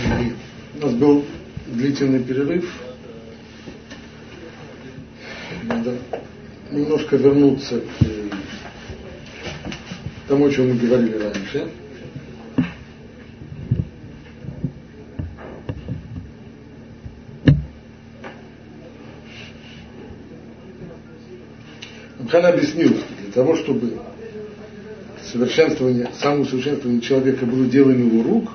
У нас был длительный перерыв. Надо немножко вернуться к тому, о чем мы говорили раньше. Хан объяснил, для того, чтобы совершенствование, самоусовершенствование человека было делом его рук,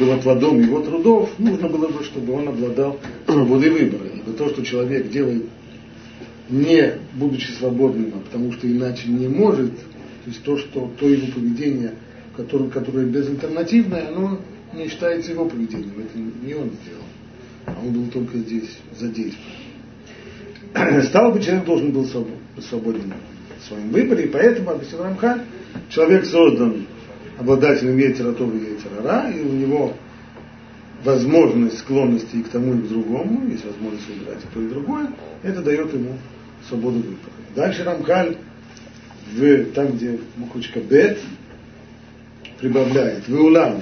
было плодом его трудов, нужно было бы, чтобы он обладал свободой выбора. Ибо то, что человек делает не будучи свободным, а потому что иначе не может, то есть то, что то его поведение, которое, которое безальтернативное, оно не считается его поведением. Это не он сделал, а он был только здесь задействован. Стало бы, человек должен был свободен в своем выборе, и поэтому, объяснил Рамхан, человек создан обладателем ветера Тора и ветера и у него возможность склонности и к тому, и к другому, есть возможность выбирать и то, и другое, это дает ему свободу выбора. Дальше Рамхаль, в, там, где мухочка Бет, прибавляет, в улам,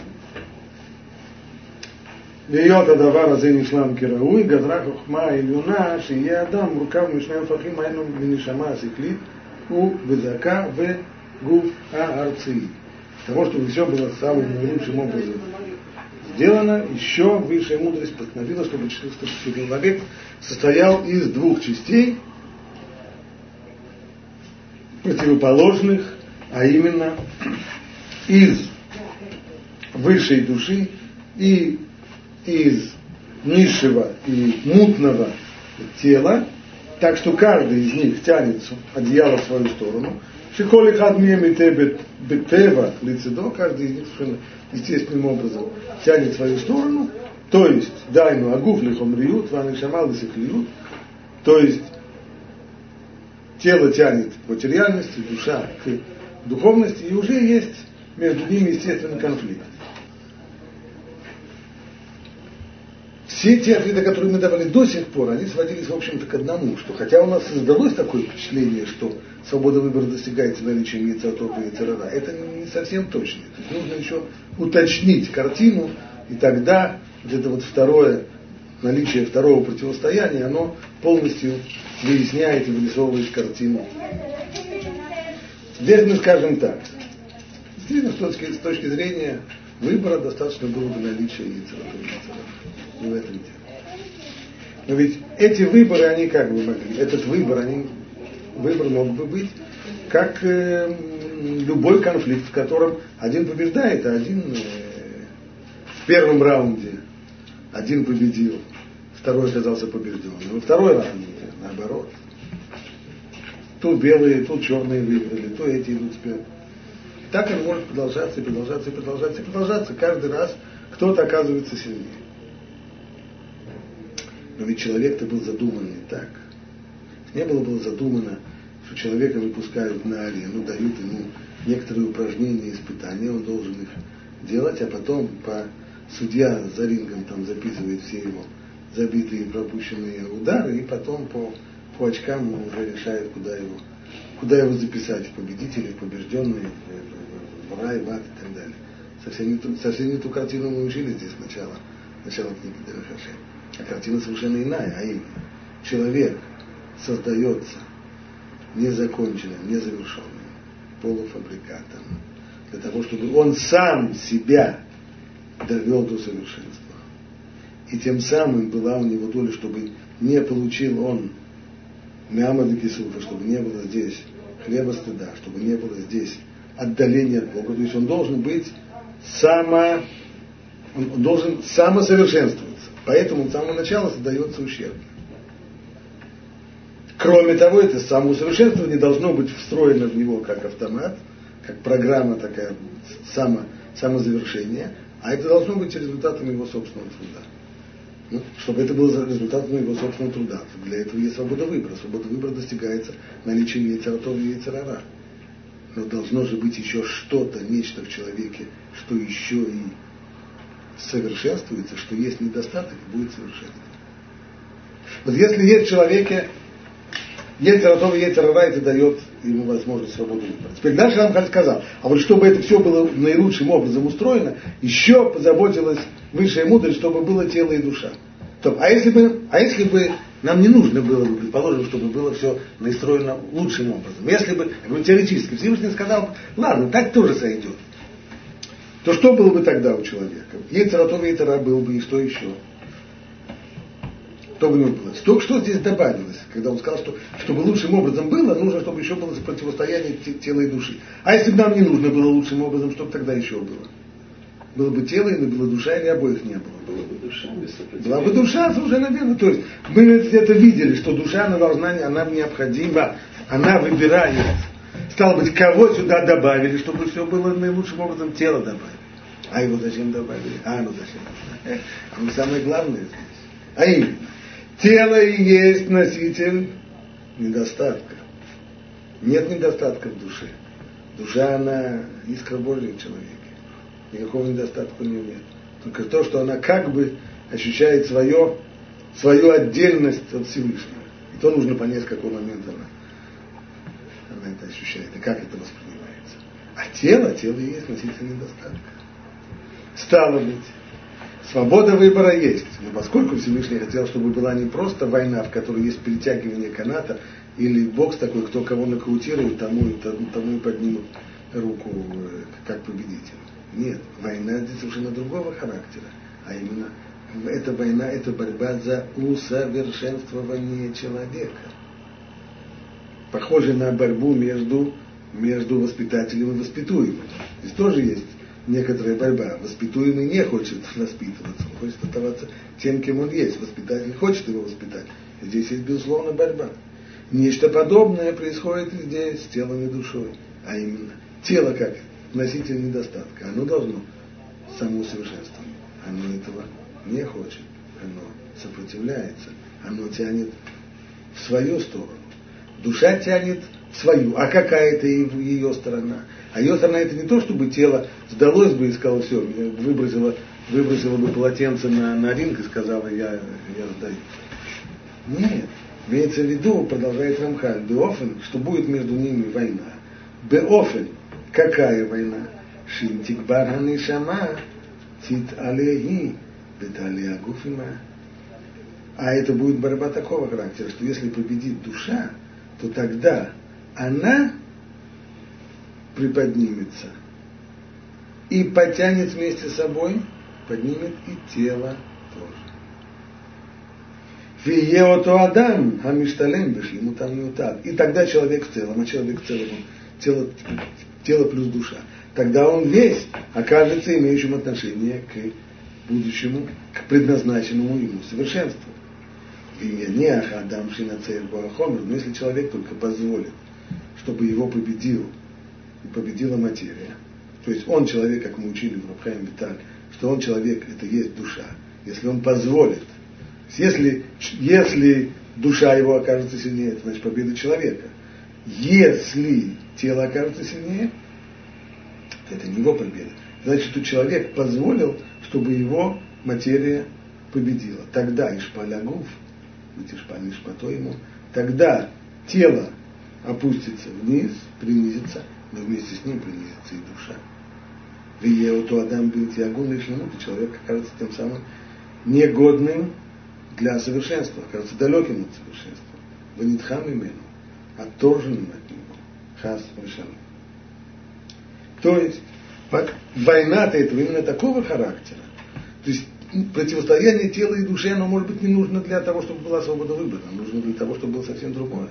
להיות הדבר הזה נשלם כראוי, גזרה חוכמה עליונה שיהיה אדם מורכב משני הפכים, היינו מנשמה השכלית ובזעקה וגוף הארצי. Того, чтобы все было самым наилучшим образом сделано, еще высшая мудрость постановила, чтобы человек состоял из двух частей, противоположных, а именно из высшей души и из низшего и мутного тела, так что каждый из них тянет одеяло в свою сторону. Шиколи хадмием бетева лицедо, каждый из них естественным образом тянет свою сторону, то есть дайну агуф лихомриют, ваны шамал то есть тело тянет к материальности, душа к духовности, и уже есть между ними естественный конфликт. Все те ответы, которые мы давали до сих пор, они сводились, в общем-то, к одному, что хотя у нас создалось такое впечатление, что свобода выбора достигается наличием яйцеотопа и яйцерара, это не совсем точно. То есть нужно еще уточнить картину, и тогда вот это вот второе, наличие второго противостояния, оно полностью выясняет и вырисовывает картину. Теперь мы скажем так. Действительно, с точки, с точки зрения выбора достаточно было бы наличия яйцерара не в этом дело. Но ведь эти выборы, они как бы могли, этот выбор, они, выбор мог бы быть как э, любой конфликт, в котором один побеждает, а один э, в первом раунде один победил, второй оказался побежденным. Во второй раунде наоборот. Тут белые, тут черные выбрали, то эти идут вперед. Так он может продолжаться и продолжаться и продолжаться и продолжаться. Каждый раз кто-то оказывается сильнее. Но ведь человек-то был задуман не так. Не было было задумано, что человека выпускают на арену, дают ему некоторые упражнения, испытания, он должен их делать, а потом по судья за рингом там записывает все его забитые и пропущенные удары, и потом по, по очкам он уже решает, куда его, куда его записать, в побежденные, в рай, в ад и так далее. Совсем не ту, совсем не ту картину мы учили здесь сначала, начало книги Дерахашем. А картина совершенно иная, а именно, человек создается незаконченным, незавершенным, полуфабрикатом, для того, чтобы он сам себя довел до совершенства. И тем самым была у него доля, чтобы не получил он Мямада Кисуфа, чтобы не было здесь хлеба стыда, чтобы не было здесь отдаления от Бога. То есть он должен быть само, он должен самосовершенствовать. Поэтому с самого начала создается ущерб. Кроме того, это самоусовершенствование должно быть встроено в него как автомат, как программа такая само, самозавершения, а это должно быть результатом его собственного труда. Ну, чтобы это было результатом его собственного труда. Для этого есть свобода выбора. Свобода выбора достигается наличием яйцератов и яйцерара. Но должно же быть еще что-то, нечто в человеке, что еще и совершенствуется, что есть недостаток, будет совершенство. Вот если есть в человеке Ецератов и Ецерара это дает ему возможность свободу выбора. Теперь дальше Рамхаль сказал, а вот чтобы это все было наилучшим образом устроено, еще позаботилась высшая мудрость, чтобы было тело и душа. Стоп, а если бы, а если бы нам не нужно было бы, предположим, чтобы было все настроено лучшим образом. Если бы, я говорю, теоретически, Всевышний сказал, ладно, так тоже сойдет. То что было бы тогда у человека? Ецератов Ецера был бы, и что еще? Что бы было? Что, что здесь добавилось, когда он сказал, что чтобы лучшим образом было, нужно, чтобы еще было противостояние тела и души. А если бы нам не нужно было лучшим образом, что бы тогда еще было? Было бы тело или была душа, или обоих не было? Была бы душа без Была бы душа, совершенно верно. То есть мы это видели, что душа, она должна, она необходима, она выбирает. Стало быть, кого сюда добавили, чтобы все было наилучшим образом тело добавили. А его зачем добавили? А, ну зачем? А мы самое главное здесь. А именно, Тело и есть носитель недостатка. Нет недостатка в душе. Душа, она искра Божья в человеке. Никакого недостатка у нее нет. Только то, что она как бы ощущает свое, свою отдельность от Всевышнего. И то нужно понять, в какой момент она, она это ощущает и как это воспринимается. А тело, тело и есть носитель недостатка. Стало быть, Свобода выбора есть. Но поскольку Всевышний хотел, чтобы была не просто война, в которой есть перетягивание каната, или бокс такой, кто кого нокаутирует, тому, тому и поднимут руку э, как победитель. Нет, война здесь совершенно другого характера, а именно эта война, это борьба за усовершенствование человека. Похоже на борьбу между, между воспитателем и воспитуемым. Здесь тоже есть некоторая борьба. Воспитуемый не хочет воспитываться, он хочет оставаться тем, кем он есть. Воспитатель хочет его воспитать. Здесь есть, безусловно, борьба. Нечто подобное происходит и здесь с телом и душой. А именно, тело как носитель недостатка. Оно должно самоусовершенствовать. Оно этого не хочет. Оно сопротивляется. Оно тянет в свою сторону. Душа тянет в свою. А какая это ее сторона? А ее сторона это не то, чтобы тело сдалось бы и сказало, все, выбросило, выбросило бы полотенце на, на ринг и сказала, я, я сдаю. Нет. Имеется в виду, продолжает Рамхаль, Беофен, что будет между ними война. Беофен, какая война? Шинтик барханы шама, тит алеги, беталия гуфима. А это будет борьба такого характера, что если победит душа, то тогда она приподнимется и потянет вместе с собой, поднимет и тело тоже. Виеото Адам, Амишталем, вышли, ему там не так. И тогда человек в целом, а человек в целом, тело, тело плюс душа, тогда он весь окажется имеющим отношение к будущему, к предназначенному ему совершенству. Не Адам Шинацеер Барахомер, но если человек только позволит, чтобы его победил и победила материя. То есть он человек, как мы учили в Рабхайм Виталь, что он человек, это есть душа. Если он позволит, если, если душа его окажется сильнее, это значит победа человека. Если тело окажется сильнее, то это не его победа. Значит, что человек позволил, чтобы его материя победила. Тогда Ишпалягув, Ишпаль Ишпато ему, тогда тело опустится вниз, принизится, но вместе с ним принизится и душа. Виеуту Адам бил Тиагун лишь минуты, человек окажется тем самым негодным для совершенства, окажется далеким от совершенства. Ванитхам имену, отторженным от него. Хас Вишам. То есть, война-то этого именно такого характера. То есть, противостояние тела и души, оно может быть не нужно для того, чтобы была свобода выбора, нужно для того, чтобы было совсем другое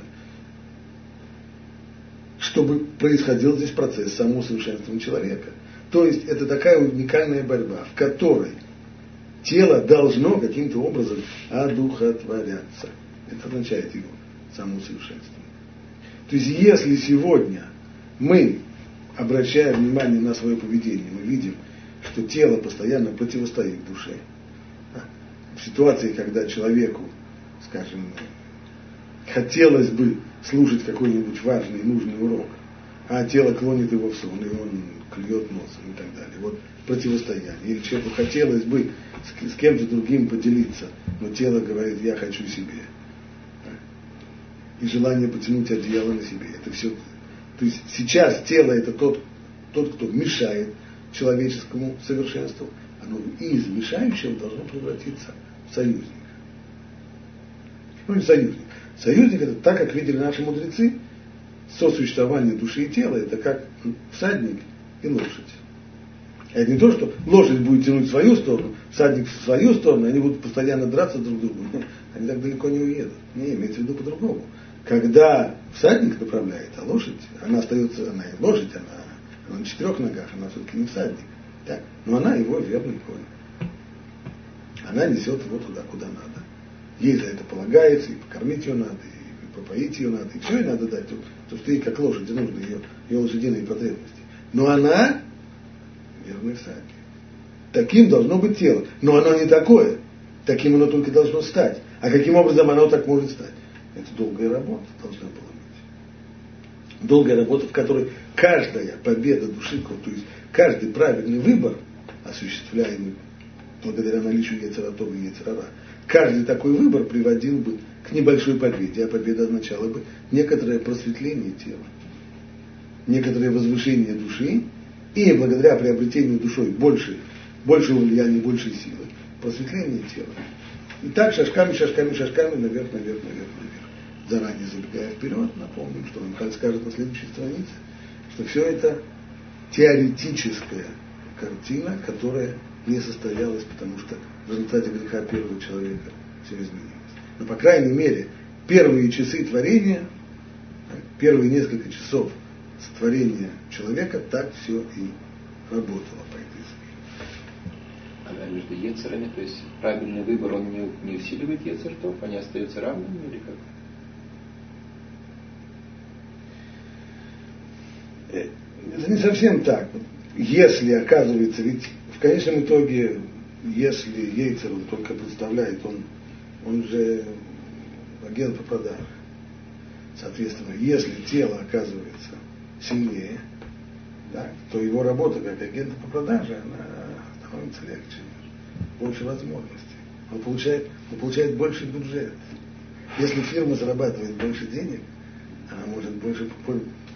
чтобы происходил здесь процесс самоусовершенствования человека. То есть это такая уникальная борьба, в которой тело должно каким-то образом одухотворяться. Это означает его самоусовершенствование. То есть если сегодня мы, обращая внимание на свое поведение, мы видим, что тело постоянно противостоит душе, в ситуации, когда человеку, скажем, хотелось бы слушать какой-нибудь важный, нужный урок, а тело клонит его в сон, и он клюет носом и так далее. Вот противостояние. Или человеку хотелось бы с кем-то другим поделиться, но тело говорит, я хочу себе. И желание потянуть одеяло на себе. Это все. То есть сейчас тело это тот, тот, кто мешает человеческому совершенству, оно из мешающего должно превратиться в союзник. Ну, не союзник. Союзник это так, как видели наши мудрецы, сосуществование души и тела, это как всадник и лошадь. Это не то, что лошадь будет тянуть в свою сторону, всадник в свою сторону, они будут постоянно драться друг с другом. Они так далеко не уедут. Не, имеется в виду по-другому. Когда всадник направляет, а лошадь, она остается, она и лошадь, она, она на четырех ногах, она все-таки не всадник. Так? Но она его верный конь. Она несет его туда, куда надо. Ей за это полагается, и покормить ее надо, и попоить ее надо, и все ей надо дать. То, что ей как лошади нужно, ее, ее лошадиные потребности. Но она верный всадник. Таким должно быть тело. Но оно не такое. Таким оно только должно стать. А каким образом оно так может стать? Это долгая работа должна была быть. Долгая работа, в которой каждая победа души, то есть каждый правильный выбор, осуществляемый благодаря наличию Ецератова и Ецерара, каждый такой выбор приводил бы к небольшой победе, а победа означала бы некоторое просветление тела, некоторое возвышение души, и благодаря приобретению душой больше, большего влияния, большей силы, просветление тела. И так шажками, шажками, шажками, наверх, наверх, наверх, наверх. Заранее забегая вперед, напомним, что Рамхаль скажет на следующей странице, что все это теоретическая картина, которая не состоялась, потому что в результате греха первого человека все изменилось. Но, по крайней мере, первые часы творения, первые несколько часов творения человека так все и работало по этой схеме. А между Ецерами, то есть правильный выбор, он не, не усиливает Ецертов, они остаются равными или как? Это не совсем так. Если оказывается, ведь в конечном итоге, если Ейцер только представляет, он, он же агент по продаже. Соответственно, если тело оказывается сильнее, да, то его работа как агента по продаже, она становится легче, больше возможностей. Он получает, он получает больше бюджет. Если фирма зарабатывает больше денег, она может больше,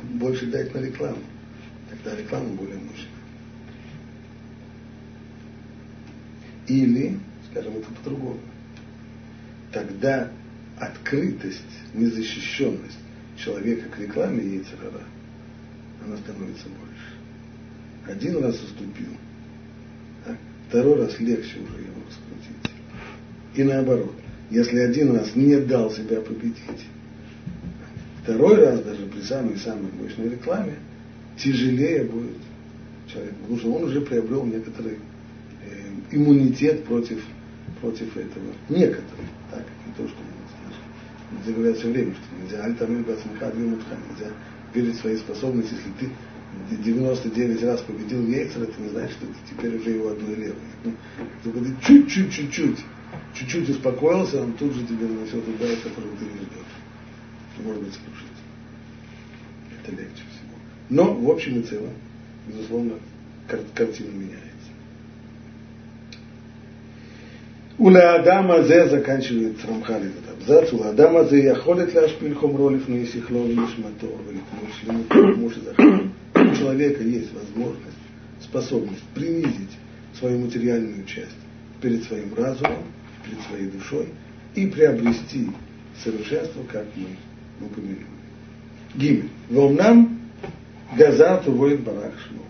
больше дать на рекламу. Тогда реклама более мощная. Или, скажем это по-другому, тогда открытость, незащищенность человека к рекламе Ейцерара – она становится больше. Один раз уступил, а второй раз легче уже его раскрутить. И наоборот, если один раз не дал себя победить, второй раз даже при самой-самой мощной рекламе тяжелее будет человеку, потому что он уже приобрел некоторый э, иммунитет против, против этого. Некоторые, так, не то, что нельзя говорят все время, что нельзя, аль там нельзя верить в свои способности, если ты 99 раз победил Ейцера, это не значит, что ты теперь уже его одной левой. Ну, только ты чуть-чуть, чуть-чуть, чуть-чуть успокоился, он тут же тебе нанесет удар, который ты не ждешь может быть слушать. Это легче всего. Но, в общем и целом, безусловно, кар- картина меняется. Уля Адама Зе заканчивает Рамхаль этот абзац. Уля Адама Зе яхолит ляшпиль хомролев на исихло нишмато муж У человека есть возможность, способность принизить свою материальную часть перед своим разумом, перед своей душой и приобрести совершенство, как мы упомянули. Гимель. Вомнам газат увоит барах шмо.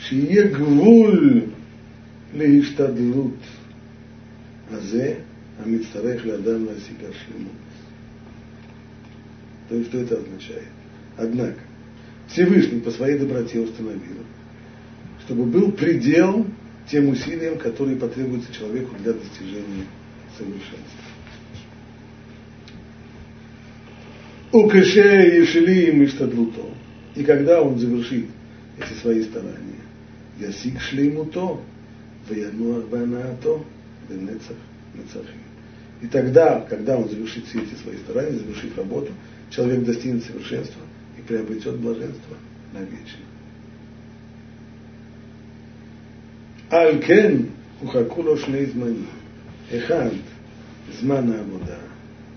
שיהיה גבול להשתדלות הזה המצטרך לאדם להשיג השלמות. То есть, что это означает? Однако, Всевышний по своей доброте установил, чтобы был предел тем усилиям, которые потребуются человеку для достижения совершенства. У Кыше Ешели и Миштадлуто. И когда он завершит эти свои старания, Ясик Шлеймуто, Ваянуах Банаато, Венецах, Нецахим. И тогда, когда он завершит все эти свои старания, завершит работу, человек достигнет совершенства и приобретет блаженство навечно. Алькен ухакуло шнеизмани. Эхад змана Амуда.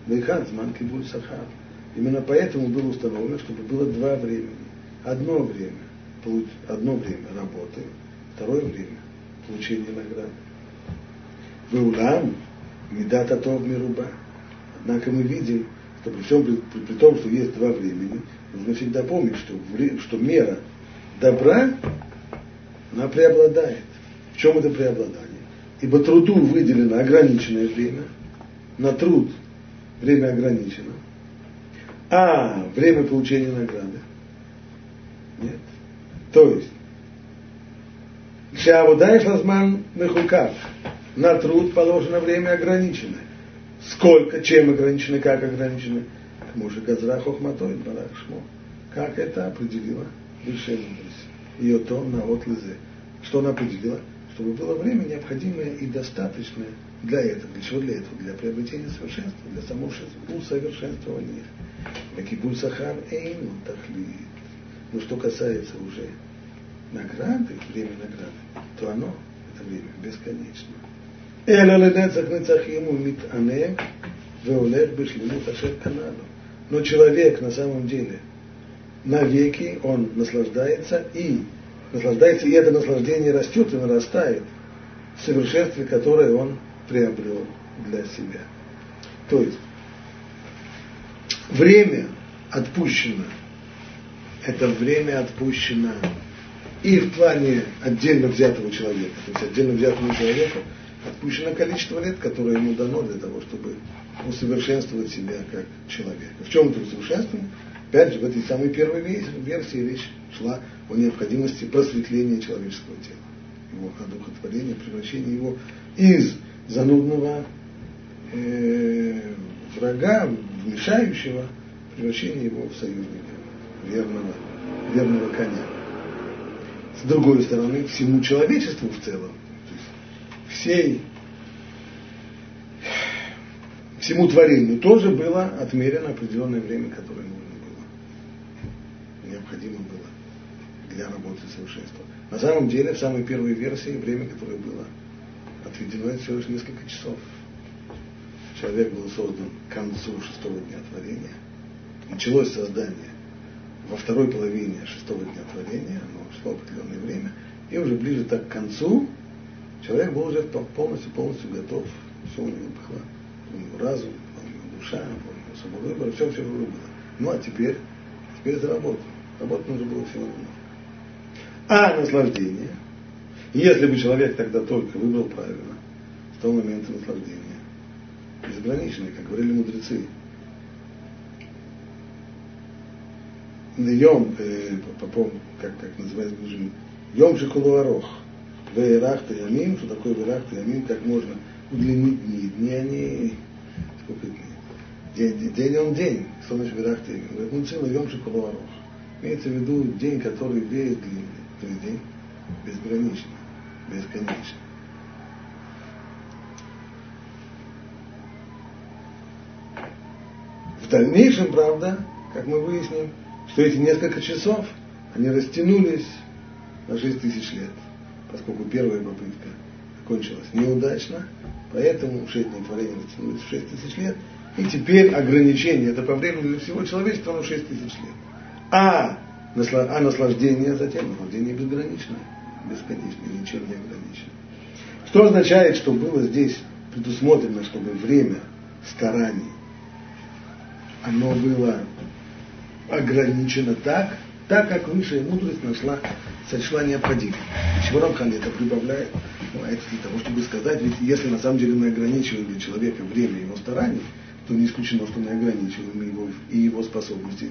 Вехад зман кибуль сахар. Именно поэтому было установлено, чтобы было два времени. Одно время, одно время работы, второе время получения награды. Веулам, медат атов мируба. Однако мы видим, что при, всем, при, при том, что есть два времени, нужно всегда помнить, что, что мера добра, она преобладает. В чем это преобладание? Ибо труду выделено ограниченное время, на труд время ограничено, а время получения награды нет. То есть, Шавудай Фазман Мехукав. На труд положено время ограниченное. Сколько, чем ограничено, как ограничено. Мужа Газра Хохматой, Барак Шмо. Как это определила высшая мудрость? Ее то на отлызе. Что она определила? Чтобы было время необходимое и достаточное для этого. Для чего для этого? Для приобретения совершенства, для самого самоусовершенствования. Ну, Кибуль Сахар так ли, Но что касается уже награды, время награды, то оно, это время, бесконечно. Эля ледецах нецах ему митане, веолех бешлимут ашер канану. Но человек на самом деле навеки он наслаждается и наслаждается, и это наслаждение растет и нарастает в совершенстве, которое он приобрел для себя. То есть время отпущено, это время отпущено и в плане отдельно взятого человека, то есть отдельно взятому человеку отпущено количество лет, которое ему дано для того, чтобы усовершенствовать себя как человека. В чем это усовершенствование? Опять же, в этой самой первой версии речь шла о необходимости просветления человеческого тела, его одухотворения, превращения его из занудного э, врага, вмешающего, превращения его в союзника, верного, верного коня. С другой стороны, всему человечеству в целом, всей, всему творению тоже было отмерено определенное время, которое нужно было, необходимо было для работы совершенства. На самом деле, в самой первой версии, время, которое было отведено, всего лишь несколько часов. Человек был создан к концу шестого дня творения. Началось создание во второй половине шестого дня творения, оно шло определенное время, и уже ближе так к концу человек был уже полностью, полностью готов, все у него было, у него разум, у него душа, у него свобода выбора, все, все уже было. Ну а теперь, теперь это работа. Работа нужно было всего равно. А наслаждение, если бы человек тогда только выбрал правильно, с того момента наслаждения, безграничное, как говорили мудрецы, Йом, э, по, как, как называется, Йом Шикулуарох, Вейрахта Ямим, что такое Вейрахта Ямим, как можно удлинить дни. Дни они, сколько дней? День, день он день. Что значит Вейрахта Ямим? Говорит, ну целый Йом Шикулуарох. Имеется в виду день, который весь длинный. То есть день безграничный, бесконечный. В дальнейшем, правда, как мы выясним, что эти несколько часов, они растянулись на 6 тысяч лет, поскольку первая попытка окончилась неудачно, поэтому дней творения растянулись в 6 тысяч лет, и теперь ограничение, это по времени для всего человечества, оно 6 тысяч лет. А, а наслаждение затем, наслаждение безграничное, бесконечное, ничем не ограничено. Что означает, что было здесь предусмотрено, чтобы время стараний, оно было ограничено так, так как высшая мудрость нашла, сочла необходимым. Чего Рамхан это прибавляет? Ну, а это для того, чтобы сказать, ведь если на самом деле мы ограничиваем человека время его стараний, то не исключено, что мы ограничиваем его и его способности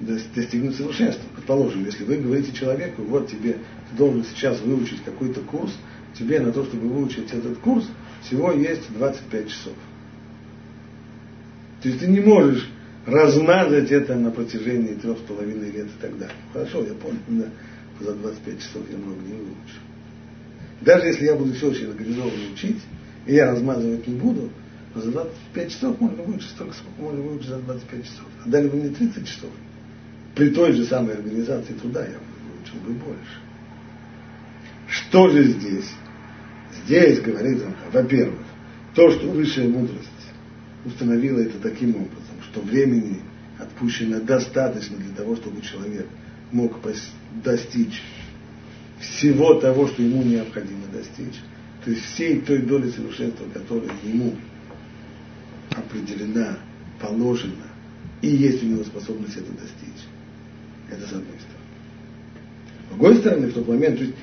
достигнуть совершенства. Предположим, если вы говорите человеку, вот тебе, ты должен сейчас выучить какой-то курс, тебе на то, чтобы выучить этот курс, всего есть 25 часов. То есть ты не можешь размазать это на протяжении трех с половиной лет и так далее. Хорошо, я понял, да, за 25 часов я много не выучу. Даже если я буду все очень организованно учить, и я размазывать не буду, за 25 часов можно выучить столько, сколько можно выучить за 25 часов. А дали бы мне 30 часов. При той же самой организации труда я выучил бы больше. Что же здесь? Здесь говорит он, во-первых, то, что высшая мудрость установила это таким образом, что времени отпущено достаточно для того, чтобы человек мог достичь всего того, что ему необходимо достичь. То есть всей той доли совершенства, которая ему определена, положена, и есть у него способность это достичь. Это с одной стороны. С другой стороны, в тот момент, то есть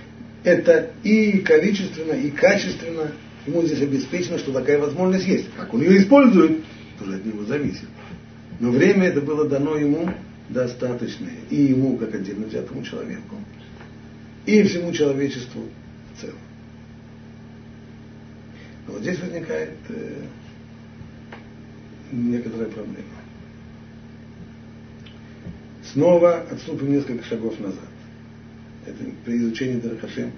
это и количественно, и качественно ему здесь обеспечено, что такая возможность есть. Как он ее использует, тоже от него зависит. Но время это было дано ему достаточное. И ему, как отдельно взятому человеку, и всему человечеству в целом. Но вот здесь возникает э, некоторая проблема. Снова отступим несколько шагов назад. Это при изучении Дарахашем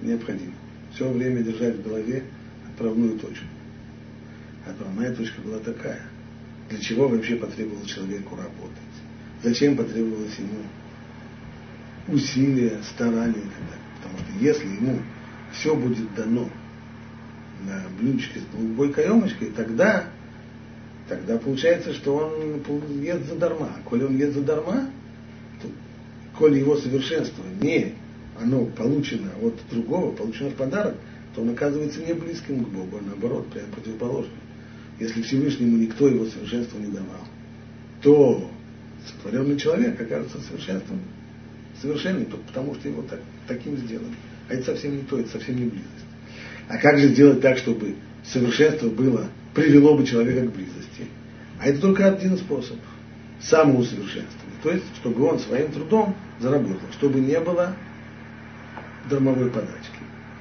необходимо. Все время держать в голове отправную точку. Отправная точка была такая. Для чего вообще потребовалось человеку работать? Зачем потребовалось ему усилия, старания и так далее? Потому что если ему все будет дано на блюдечке с голубой каемочкой, тогда, тогда получается, что он ест задарма. Коли он ест задарма, то, коли его совершенство не оно получено от другого, получено в подарок, то он оказывается не близким к Богу, а наоборот, прямо противоположным. Если Всевышнему никто его совершенства не давал, то сотворенный человек окажется совершенством, совершенным, потому что его так, таким сделали. А это совсем не то, это совсем не близость. А как же сделать так, чтобы совершенство было, привело бы человека к близости? А это только один способ. Самоусовершенствование. То есть, чтобы он своим трудом заработал, чтобы не было дармовой подачки.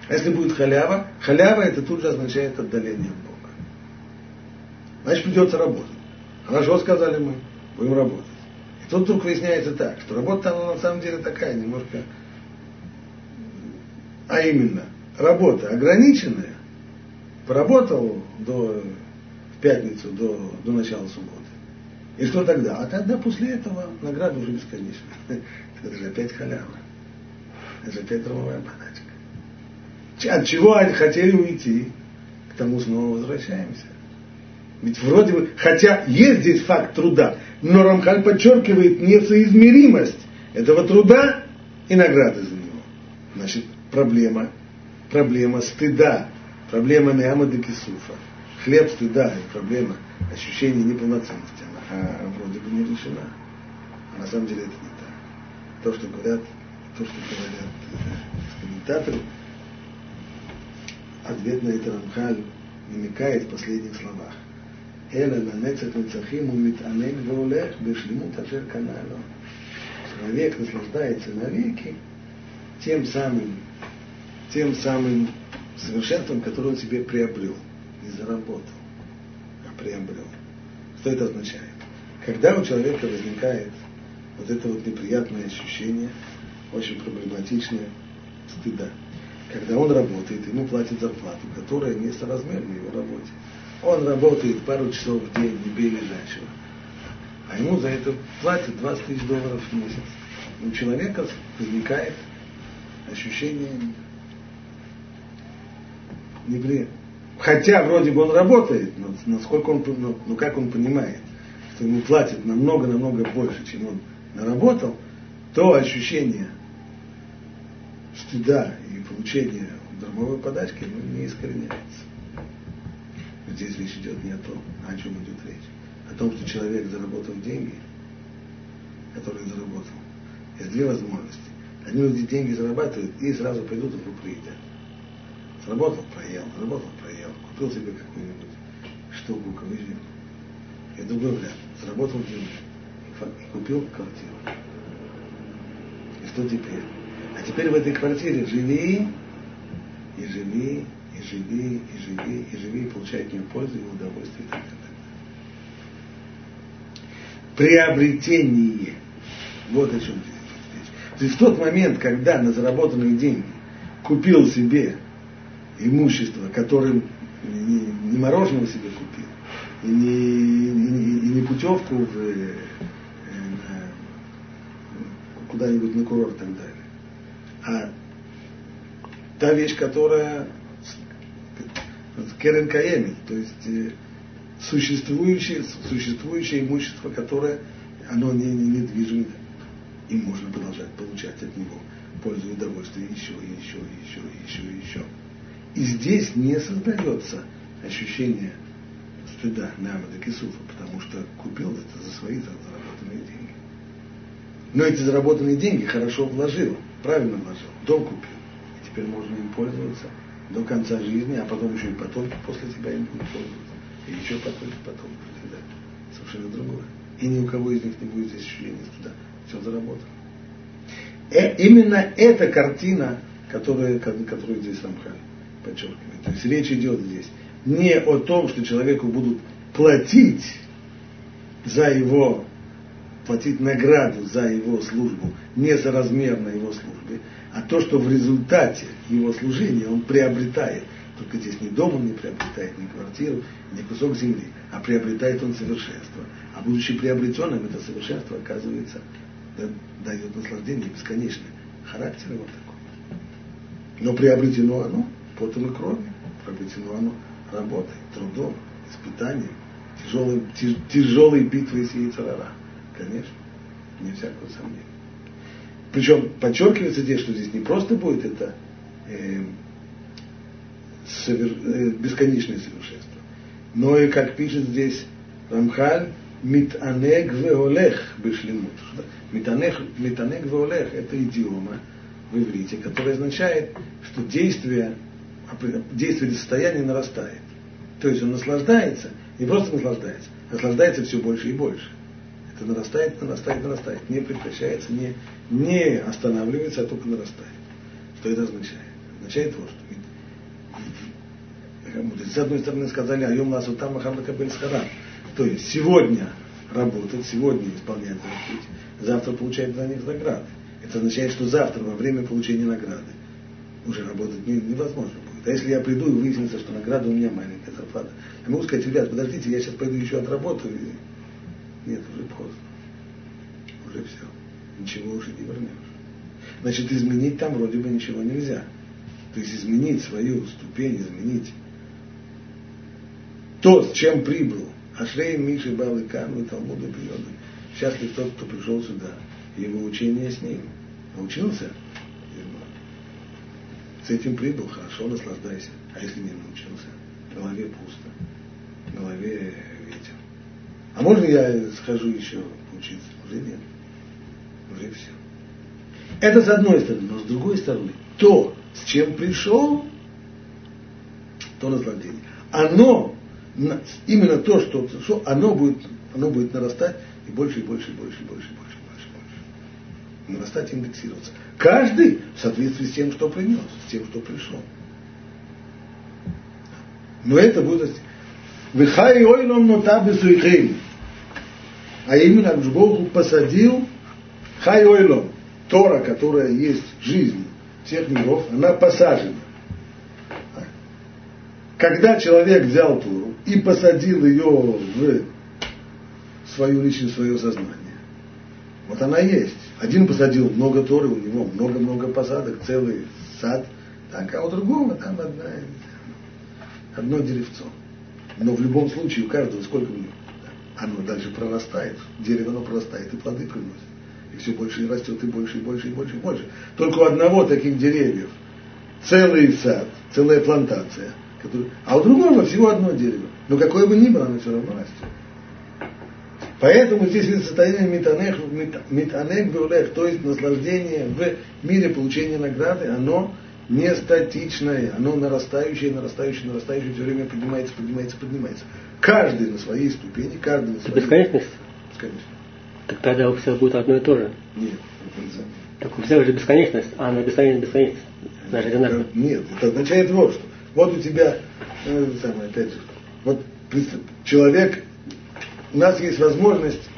А если будет халява, халява это тут же означает отдаление от Бога. Значит, придется работать. Хорошо сказали мы, будем работать. И тут вдруг выясняется так, что работа она на самом деле такая, немножко, а именно, работа ограниченная, поработал до, пятницу до, до начала субботы. И что тогда? А тогда после этого награда уже бесконечная. Это же опять халява. Это опять дровая подачка. От чего хотели уйти? К тому снова возвращаемся. Ведь вроде бы, хотя есть здесь факт труда, но Рамхаль подчеркивает несоизмеримость этого труда и награды за него. Значит, проблема, проблема стыда, проблема Неама де Кисуфа, хлеб стыда и проблема ощущения неполноценности, она а, вроде бы не решена. А на самом деле это не так. То, что говорят то, что говорят э, комментаторы, ответ на это Рамхаль намекает в последних словах. Эла ланецах нецахим умитанель веулех бешлемут ашер каналу. Человек наслаждается навеки тем самым, тем самым совершенством, которое он себе приобрел. Не заработал, а приобрел. Что это означает? Когда у человека возникает вот это вот неприятное ощущение – очень проблематичная стыда. Когда он работает, ему платят зарплату, которая не соразмерна его работе. Он работает пару часов в день, не бей лежачего. А ему за это платят 20 тысяч долларов в месяц. У человека возникает ощущение неприятно. Хотя вроде бы он работает, но насколько он, ну, ну как он понимает, что ему платят намного-намного больше, чем он наработал, то ощущение стыда и получения дармовой подачки ну, не искореняется. Здесь речь идет не о том, о чем идет речь. О том, что человек заработал деньги, которые заработал. Есть две возможности. Одни люди деньги зарабатывают и сразу пойдут в руку. Заработал, проел, заработал, проел, купил себе какую-нибудь штуку, кавычку. И другой вариант. Заработал деньги купил квартиру. И что теперь? А теперь в этой квартире живи, и живи, и живи, и живи, и живи, и получай от нее пользу и удовольствие. И так, так. Приобретение. Вот о чем здесь речь. То есть в тот момент, когда на заработанные деньги купил себе имущество, которым не, не мороженого себе купил, и не, и и не путевку в, э, куда-нибудь на курорт и так далее а та вещь, которая Керен Каеми, то есть э, существующее, существующее имущество, которое оно не, не, недвижимо, и можно продолжать получать от него пользу и удовольствие еще, и еще, и еще, и еще, и еще. И здесь не создается ощущение стыда Намада Кисуфа, потому что купил это за свои заработанные деньги. Но эти заработанные деньги хорошо вложил, правильно вложил, дом купил. И теперь можно им пользоваться до конца жизни, а потом еще и потомки после тебя им будут пользоваться. И еще потомки, потомки после тебя. Совершенно другое. И ни у кого из них не будет ощущения стыда. Все заработано. Э, именно эта картина, которая, которую здесь Рамхаль подчеркивает. То есть речь идет здесь не о том, что человеку будут платить за его, платить награду за его службу, не за размер на его службе, а то, что в результате его служения он приобретает. Только здесь не дом он не приобретает, не квартиру, не кусок земли, а приобретает он совершенство. А будучи приобретенным, это совершенство, оказывается, дает наслаждение бесконечное. Характер его такой. Но приобретено оно потом и кровью. Приобретено оно работой, трудом, испытанием, тяжелой, тяж, тяжелой битвой с яйцерара. Конечно, не всякого сомнения. Причем подчеркивается здесь, что здесь не просто будет это э, совер, э, бесконечное совершенство, но и, как пишет здесь Рамхаль, Митанег веолех бешлемут. Митанег, митанег веолех – это идиома в иврите, которая означает, что действие, действие состояния нарастает. То есть он наслаждается, не просто наслаждается, а наслаждается все больше и больше. Это нарастает, нарастает, нарастает, не прекращается, не, не останавливается, а только нарастает. Что это означает? Означает вот, что с одной стороны сказали, а йом ласу там махам схара. То есть сегодня работать, сегодня исполнять путь, завтра получать за них награды. Это означает, что завтра, во время получения награды, уже работать невозможно будет. А если я приду и выяснится, что награда у меня маленькая зарплата, я могу сказать, ребят, подождите, я сейчас пойду еще отработаю. И... Нет, уже поздно. Уже все. Ничего уже не вернешь. Значит, изменить там вроде бы ничего нельзя. То есть изменить свою ступень, изменить то, с чем прибыл. Ашрей Миши Балы Камы, Талмуду Бьоды. Счастлив тот, кто пришел сюда. Его учение с ним. Научился? С этим прибыл, хорошо, наслаждайся. А если не научился? В голове пусто. В голове ветер. А можно я схожу еще учиться? Уже нет. Уже все. Это с одной стороны, но с другой стороны, то, с чем пришел, то наслаждение. Оно, именно то, что пришло, оно будет, оно будет нарастать и больше, и больше, и больше, и больше, и больше, и больше, и больше. Нарастать индексироваться. Каждый в соответствии с тем, что принес, с тем, что пришел. Но это будет... Вихай ойлом нота бесуихим. А именно Богу посадил хай ойлом. Тора, которая есть жизнь всех миров, она посажена. Когда человек взял Тору и посадил ее в свою личность, свое сознание, вот она есть. Один посадил много Торы, у него много-много посадок, целый сад, так, а у другого там одна, одно деревцо. Но в любом случае у каждого сколько у? Оно дальше прорастает, дерево оно прорастает и плоды приносит. И все больше и растет, и больше, и больше, и больше, и больше. Только у одного таких деревьев целый сад, целая плантация. Который... А у другого всего одно дерево. Но какое бы ни было, оно все равно растет. Поэтому здесь это состояние метанех, метанех беулех, то есть наслаждение в мире получения награды, оно не статичное, оно нарастающее, нарастающее, нарастающее, все время поднимается, поднимается, поднимается. Каждый на своей ступени, каждый на своей... Это бесконечность? Бесконечность. Так тогда у всех будет одно и то же. Нет, нельзя. Так у всех же бесконечность, а она бесконечность, бесконечность. Значит, одинаково. Нет, это означает вот что. Вот у тебя, ну, самое, опять же, вот человек, у нас есть возможность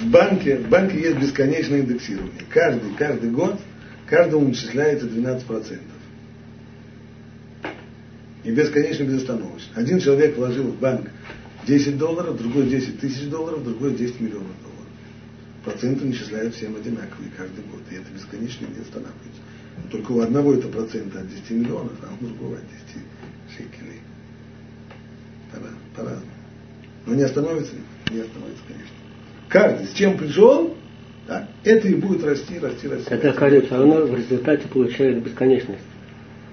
в банке, в банке есть бесконечное индексирование. Каждый, каждый год каждому начисляется 12%. И бесконечно, безостановочно. Один человек вложил в банк 10 долларов, другой 10 тысяч долларов, другой 10 миллионов долларов проценты начисляют всем одинаковые каждый год, и это бесконечно не останавливается. Но только у одного это проценты от 10 миллионов, а у другого от 10 шекелей. По-разному. Но не остановится, не остановится, конечно. Каждый, с чем пришел, да, это и будет расти, расти, расти. Тогда все равно в результате получает бесконечность.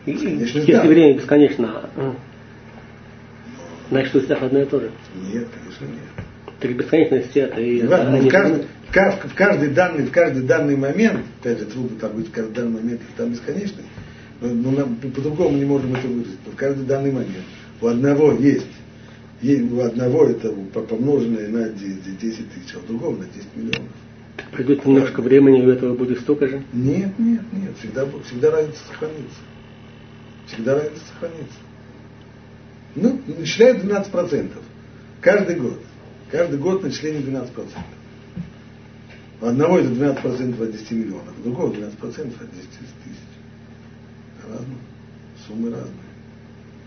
Конечно, Если да. время бесконечно, значит, у всех одно и то же. Нет, конечно, нет. Так бесконечность это и ну, они- в, каждый, в кажд- в каждый данный, в каждый данный момент, опять же, трудно там быть в каждый данный момент там бесконечный, но, но по-другому не можем это выразить. Но в каждый данный момент у одного есть, е- у одного это по- помноженное на 10 тысяч, а у другого на 10 миллионов. придет немножко времени, у этого будет столько же. Нет, нет, нет, всегда, всегда разница сохранится. Всегда разница сохранится. Ну, начисляют 12%. Каждый год. Каждый год начисление 12%. У одного это 12% от 10 миллионов, у другого 12% от 10 тысяч. Разные. Суммы разные.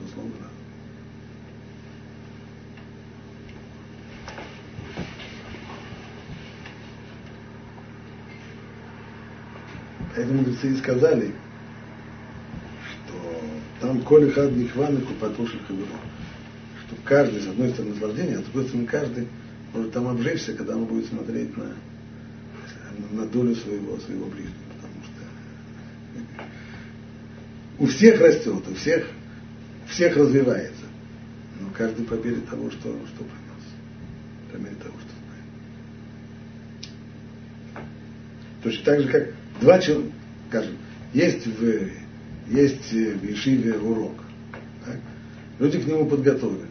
Безусловно, разные. Поэтому мудрецы и сказали, что там коли хад нихваны купатуши хабиро. Что каждый, с одной стороны, наслаждение, а с другой стороны, каждый может там обжечься, когда он будет смотреть на, на долю своего, своего ближнего. Потому что у всех растет, у всех, у всех развивается. Но каждый по мере того, что, что принес. По мере того, что знает. Точно так же, как два человека, скажем, есть в, есть в Ешиве урок. так? Люди к нему подготовились.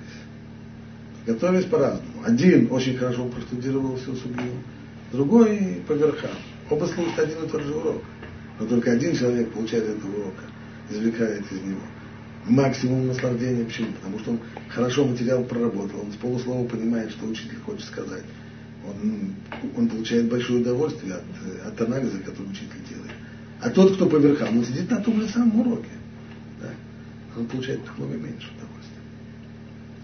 Подготовились по-разному. Один очень хорошо простудировал всю судью, другой по верхам. Оба слушают один и тот же урок. Но только один человек получает этого урока, извлекает из него максимум наслаждения. Почему? Потому что он хорошо материал проработал, он с полуслова понимает, что учитель хочет сказать. Он, он получает большое удовольствие от, от анализа, который учитель делает. А тот, кто по верхам, он сидит на том же самом уроке. Да? Он получает намного меньше удовольствия.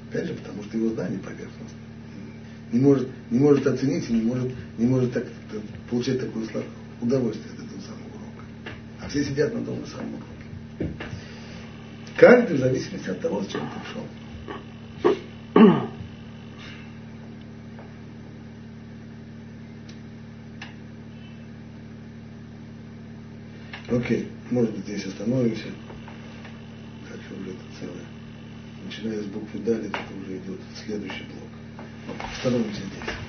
Опять же, потому что его знание поверхностно. Не может, не может оценить и не может, не может так, так- получать такое удовольствие от этого самого урока. А все сидят на том же самом уроке. Каждый в зависимости от того, с чем ты Окей, может быть здесь остановимся. Дальше уже это целое. Начиная с буквы Далит, это уже идет следующий блок. Остановимся здесь.